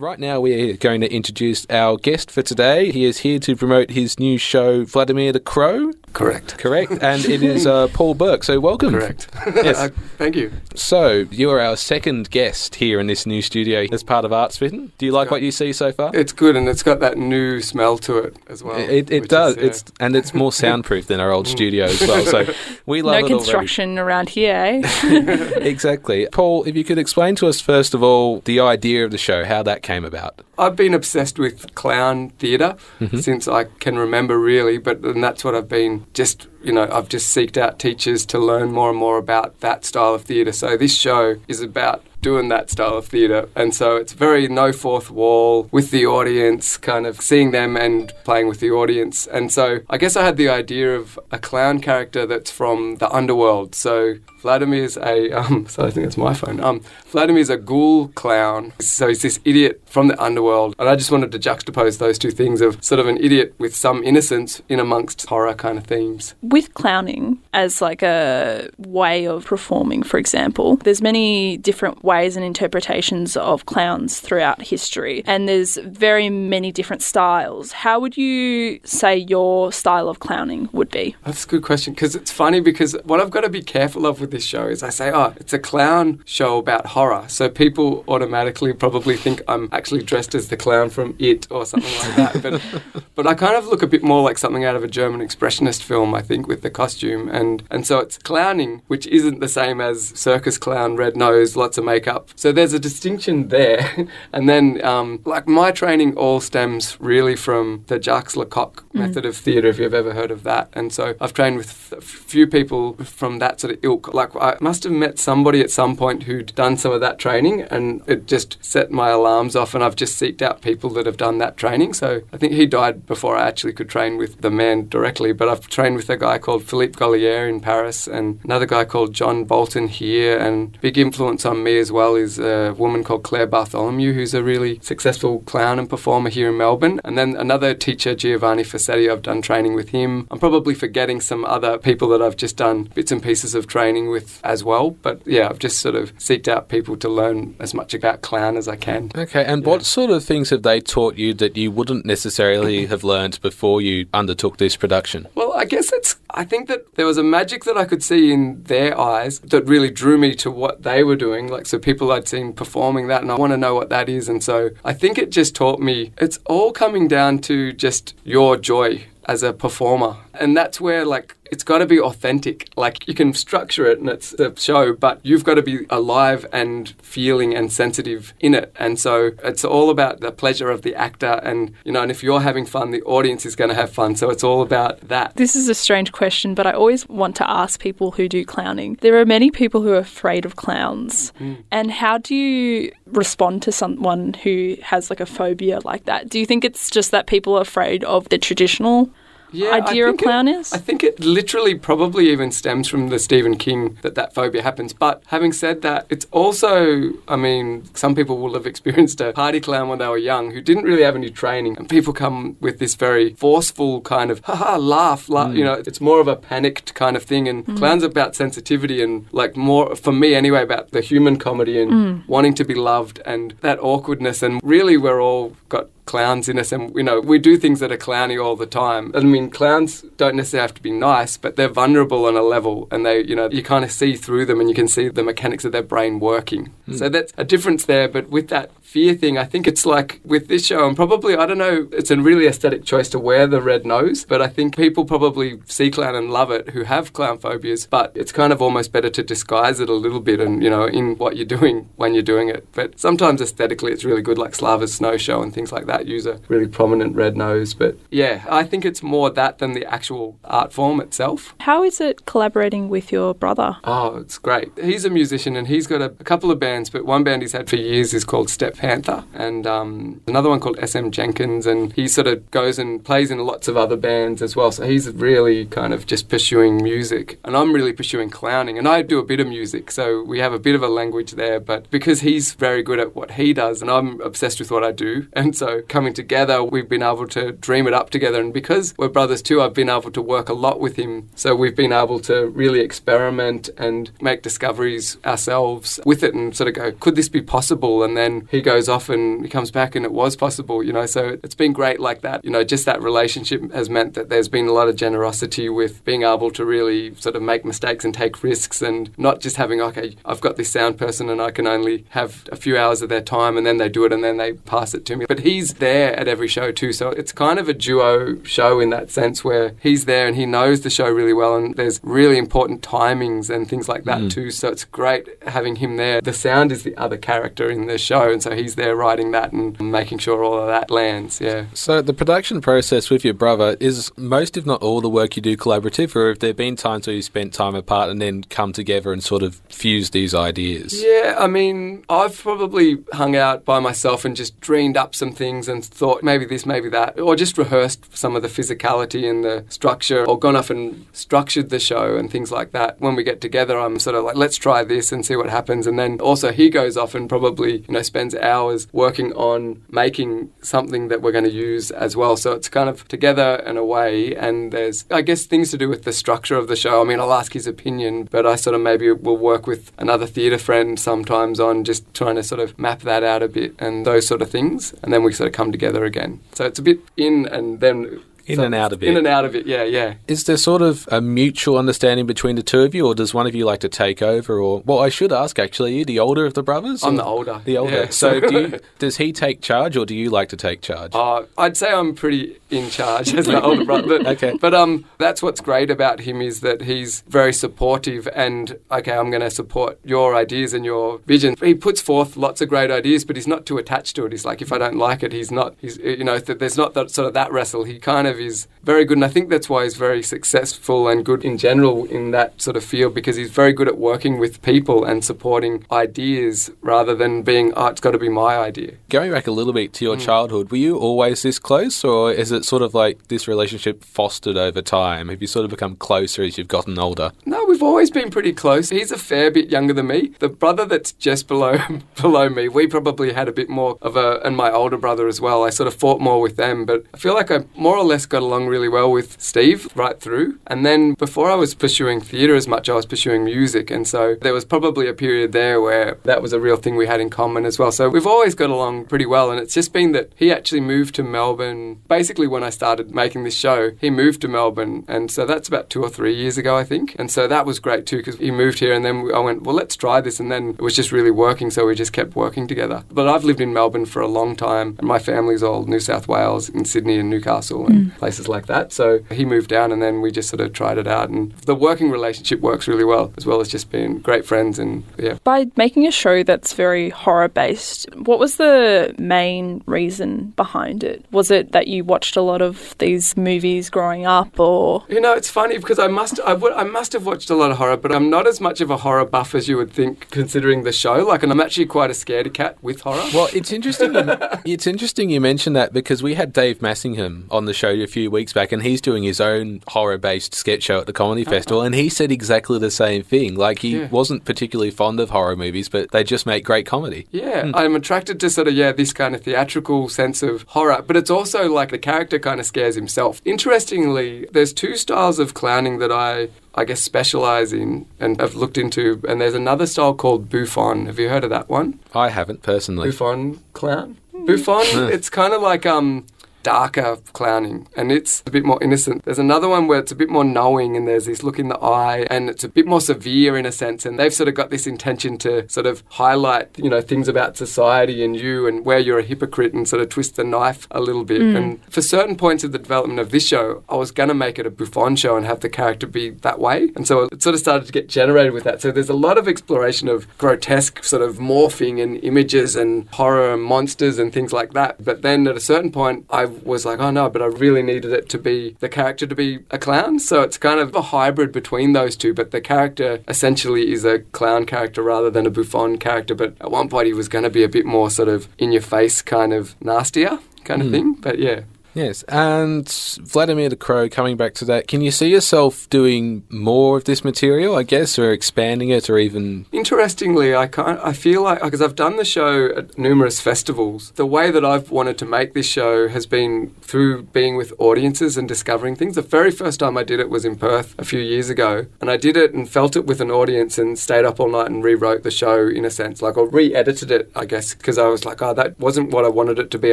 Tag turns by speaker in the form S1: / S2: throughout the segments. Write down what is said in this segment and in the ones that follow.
S1: Right now, we're going to introduce our guest for today. He is here to promote his new show, Vladimir the Crow.
S2: Correct.
S1: Correct. And it is uh, Paul Burke. So, welcome.
S2: Correct.
S1: Yes.
S2: Uh, Thank you.
S1: So, you are our second guest here in this new studio as part of Arts Fitting. Do you like what you see so far?
S2: It's good, and it's got that new smell to it as well.
S1: It, it does.
S2: is, yeah.
S1: It's and it's more soundproof than our old studio as well. So we love
S3: No
S1: it already.
S3: construction around here, eh?
S1: Exactly. Paul, if you could explain to us first of all the idea of the show, how that came about.
S2: I've been obsessed with clown theater
S1: Mm-hmm.
S2: since I can remember, really. But and that's what I've been just you know I've just seeked out teachers to learn more and more about that style of theatre. So this show is about doing that style of theatre, and so it's very no fourth wall with the audience, kind of seeing them and playing with the audience. And so I guess I had the idea of a clown character that's from the underworld. So Vladimir's a um, so I think it's my phone. Um, Vladimir's a ghoul clown. So he's this idiot from the underworld, and I just wanted to juxtapose those two things of sort of an idiot with some innocence in amongst horror kind of themes.
S3: With clowning as like a way of performing, for example, there's many different ways and interpretations of clowns throughout history, and there's very many different styles. How would you say your style of clowning would be?
S2: That's a good question because it's funny because what I've got to be careful of with this show is I say, oh, it's a clown show about horror. So people automatically probably think I'm actually dressed as the clown from It or something like that. But, but I kind of look a bit more like something out of a German expressionist film, I think, with the costume. And, and so it's clowning, which isn't the same as circus clown, red nose, lots of makeup. So there's a distinction there. and then, um, like, my training all stems really from the Jacques Lecoq method of theatre, if you've ever heard of that. And so I've trained with a few people from that sort of ilk. Like, I must have met somebody at some point who'd done some of that training, and it just set my alarms off. And I've just seeked out people that have done that training. So I think he died before I actually could train with the man directly. But I've trained with a guy called Philippe Gaulier in Paris, and another guy called John Bolton here. And big influence on me as well is a woman called Clare Bartholomew, who's a really successful clown and performer here in Melbourne. And then another teacher, Giovanni Fusetti, I've done training with him. I'm probably forgetting some other people that I've just done bits and pieces of training with as well. But yeah, I've just sort of seeked out people to learn as much about clown as I can.
S1: Okay, and what sort of things have they taught you that you wouldn't necessarily have learned before you undertook this production?
S2: Well, I guess it's. I think that there was a magic that I could see in their eyes that really drew me to what they were doing. Like, so people I'd seen performing that, and I want to know what that is. And so I think it just taught me it's all coming down to just your joy as a performer. And that's where, like, it's got to be authentic. Like, you can structure it and it's a show, but you've got to be alive and feeling and sensitive in it. And so it's all about the pleasure of the actor. And, you know, and if you're having fun, the audience is going to have fun. So it's all about that.
S3: This is a strange question, but I always want to ask people who do clowning. There are many people who are afraid of clowns. Mm. And how do you respond to someone who has like a phobia like that? Do you think it's just that people are afraid of the traditional
S2: Yeah, I
S3: idea of
S2: think it-
S3: clown is?
S2: I think it literally probably even stems from the Stephen King that that phobia happens. But having said that, it's also, I mean, some people will have experienced a party clown when they were young who didn't really have any training. And people come with this very forceful kind of, haha, laugh, laugh. Mm. You know, it's more of a panicked kind of thing. And mm. clowns are about sensitivity and, like, more, for me anyway, about the human comedy and mm. wanting to be loved and that awkwardness. And really, we're all got clowns in us and you know we do things that are clowny all the time. I mean clowns don't necessarily have to be nice but they're vulnerable on a level and they you know you kind of see through them and you can see the mechanics of their brain working. Hmm. So that's a difference there but with that fear thing i think it's like with this show and probably i don't know it's a really aesthetic choice to wear the red nose but i think people probably see clown and love it who have clown phobias but it's kind of almost better to disguise it a little bit and you know in what you're doing when you're doing it. But sometimes aesthetically it's really good like slava's snow show and things like that use a really prominent red nose but yeah i think it's more that than the actual art form itself
S3: How is it collaborating with your brother?
S2: Oh, it's great. He's a musician and he's got a, a couple of bands, but one band he's had for years is called Step Panther, and um, another one called SM Jenkins, and he sort of goes and plays in lots of other bands as well. So he's really kind of just pursuing music, and I'm really pursuing clowning, and I do a bit of music, so we have a bit of a language there. But because he's very good at what he does, and I'm obsessed with what I do, and so coming together, we've been able to dream it up together. And because we're brothers too, I've been able to work a lot with him. So we've been able to really experiment and make discoveries ourselves with it and sort of go, could this be possible? And then he goes off and he comes back and it was possible, you know. So it's been great like that. You know, just that relationship has meant that there's been a lot of generosity with being able to really sort of make mistakes and take risks and not just having, okay, I've got this sound person and I can only have a few hours of their time and then they do it and then they pass it to me. But he's there at every show too. So it's kind of a duo show in that sense where he's there and he knows the show really well and there's really important timings and things like that hmm. too. So it's great having him there. The sound is the other character in the show and so he's there writing that and making sure all of that lands. Yeah.
S1: So the production process with your brother is most, if not all, the work you do collaborative, or have there been times where you spent time apart and then come together and sort of fuse these ideas?
S2: Yeah, I mean, I've probably hung out by myself and just dreamed up some things and thought maybe this, maybe that, or just rehearsed some of the physicality and the structure, or gone off and structured the show and things like that. When we get together, I'm sort of like, let's try this and see what happens. And then also he goes off and probably, you know, spends hours working on making something that we're going to use as well. So it's kind of together and away. And there's, I guess, things to do with the structure of the show. I mean, I'll ask his opinion, but I sort of maybe will work with another theatre friend sometimes on just trying to sort of map that out a bit and those sort of things. And then we sort of come together again. So it's a bit in and then
S1: In
S2: so
S1: and out of it.
S2: In and out of it, yeah, yeah.
S1: Is there sort of a mutual understanding between the two of you, or does one of you like to take over? Or well, I should ask actually, are you the older of the brothers?
S2: I'm the older.
S1: The older.
S2: yeah.
S1: So do you, does he take charge, or do you like to take charge?
S2: Uh, I'd say I'm pretty in charge as the older brother. But,
S1: Okay.
S2: But um, that's what's great about him is that he's very supportive and okay, I'm going to support your ideas and your vision. He puts forth lots of great ideas, but he's not too attached to it. He's like, if I don't like it, he's not. He's you know, th- there's not that sort of that wrestle. He kind of is very good, and I think that's why he's very successful and good in general in that sort of field because he's very good at working with people and supporting ideas rather than being, oh, it's got to be my idea.
S1: Going back a little bit to your
S2: Mm.
S1: childhood, were you always this close, or is it sort of like this relationship fostered over time? Have you sort of become closer as you've gotten older?
S2: No, we've always been pretty close. He's a fair bit younger than me. The brother that's just below below me, we probably had a bit more of a, and my older brother as well. I sort of fought more with them, but I feel like I more or less got along really well with Steve right through. And then before I was pursuing theatre as much, I was pursuing music, and so there was probably a period there where that was a real thing we had in common as well. So we've always got along pretty well, and it's just been that he actually moved to Melbourne basically when I started making this show. He moved to Melbourne, and so that's about two or three years ago, I think. And so that was great too because he moved here, and then I went, well, let's try this, and then it was just really working, so we just kept working together. But I've lived in Melbourne for a long time, and my family's all New South Wales, in Sydney and Newcastle, and places like that. So he moved down, and then we just sort of tried it out, and the working relationship works really well, as well as just being great friends, and yeah.
S3: By making a show that's very horror based, what was the main reason behind it? Was it that you watched a lot of these movies growing up, or
S2: You know, it's funny because I must I, would, I must have watched a lot of horror, but I'm not as much of a horror buff as you would think, considering the show. Like, and I'm actually quite a scaredy cat with horror.
S1: Well, it's interesting. You, it's interesting you mentioned that because we had Dave Massingham on the show a few weeks back, and he's doing his own horror-based sketch show at the Comedy Festival, and he said exactly the same thing. Like he
S2: Yeah.
S1: wasn't particularly fond of horror movies, but they just make great comedy.
S2: Yeah, I'm attracted to sort of yeah this kind of theatrical sense of horror, but it's also like the character kind of scares himself. Interestingly, there's two styles of clowning that I I guess specialize in and have looked into, and there's another style called Bouffon. Have you heard of that one?
S1: I haven't personally.
S2: Bouffon clown. Bouffon, it's kind of like um darker clowning and it's a bit more innocent. There's another one where it's a bit more knowing and there's this look in the eye and it's a bit more severe in a sense and they've sort of got this intention to sort of highlight, you know, things about society and you and where you're a hypocrite and sort of twist the knife a little bit. Mm. And for certain points of the development of this show, I was going to make it a Bouffon show and have the character be that way. And so it sort of started to get generated with that. So there's a lot of exploration of grotesque sort of morphing and images and horror and monsters and things like that. But then at a certain point, I was like, oh no, but I really needed it to be the character to be a clown. So it's kind of a hybrid between those two. But the character essentially is a clown character rather than a Bouffon character. But at one point, he was going to be a bit more sort of in your face, kind of nastier kind of hmm. thing. But yeah.
S1: Yes, and Vladimir the Crow, coming back to that, can you see yourself doing more of this material, I guess, or expanding it, or even.
S2: Interestingly, I can't, I feel like, because I've done the show at numerous festivals, the way that I've wanted to make this show has been through being with audiences and discovering things. The very first time I did it was in Perth a few years ago, and I did it and felt it with an audience and stayed up all night and rewrote the show in a sense. Like, I re edited it, I guess, because I was like, oh, that wasn't what I wanted it to be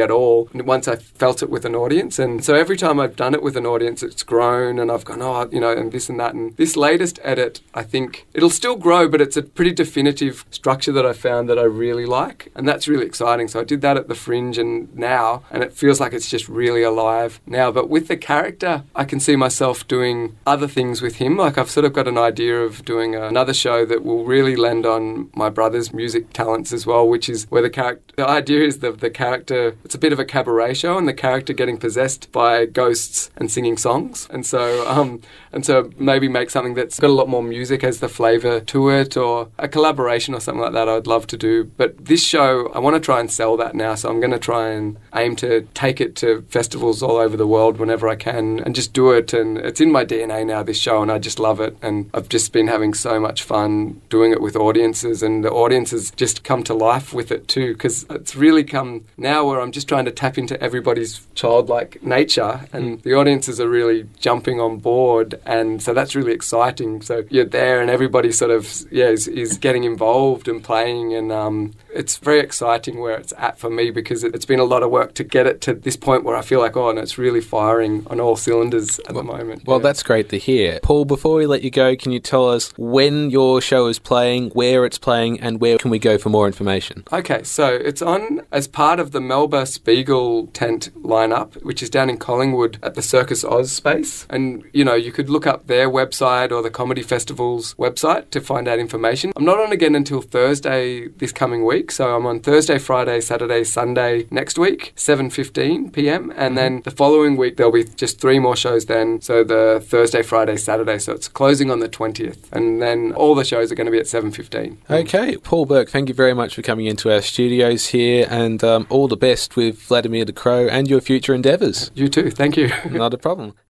S2: at all. And once I felt it with an audience, and so every time I've done it with an audience, it's grown, and I've gone, oh, you know, and this and that. And this latest edit, I think it'll still grow, but it's a pretty definitive structure that I found that I really like, and that's really exciting. So I did that at the Fringe, and now, and it feels like it's just really alive now. But with the character, I can see myself doing other things with him. Like I've sort of got an idea of doing another show that will really lend on my brother's music talents as well, which is where the character. The idea is that the character. It's a bit of a cabaret show, and the character getting possessed by ghosts and singing songs, and so um, and so maybe make something that's got a lot more music as the flavour to it, or a collaboration or something like that. I'd love to do, but this show I want to try and sell that now, so I'm going to try and aim to take it to festivals all over the world whenever I can, and just do it. And it's in my DNA now. This show, and I just love it, and I've just been having so much fun doing it with audiences, and the audiences just come to life with it too, because it's really come now where I'm just trying to tap into everybody's childlike nature, and the audiences are really jumping on board, and so that's really exciting. So you're there, and everybody sort of yeah is, is getting involved and playing, and um, it's very exciting where it's at for me because it, it's been a lot of work to get it to this point where I feel like oh, and it's really firing on all cylinders at the moment.
S1: Well,
S2: yeah.
S1: that's great to hear. Paul, before we let you go, can you tell us when your show is playing, where it's playing, and where can we go for more information?
S2: Okay, so it's on as part of the Melba Spiegeltent lineup, which is down in Collingwood at the Circus Oz space. And, you know, you could look up their website or the Comedy Festival's website to find out information. I'm not on again until Thursday this coming week, so I'm on Thursday, Friday, Saturday, Sunday next week, 7.15 p.m. And then the following week there'll be just three more shows then, so the Thursday, Friday, Saturday, so it's closing on the 20th. And then all the shows are going to be at 7.15.
S1: Okay, Paul Burke, thank you very much for coming into our studios here, and um, all the best with Vladimir the Crow and your future endeavours.
S2: You too, thank you.
S1: Not a problem.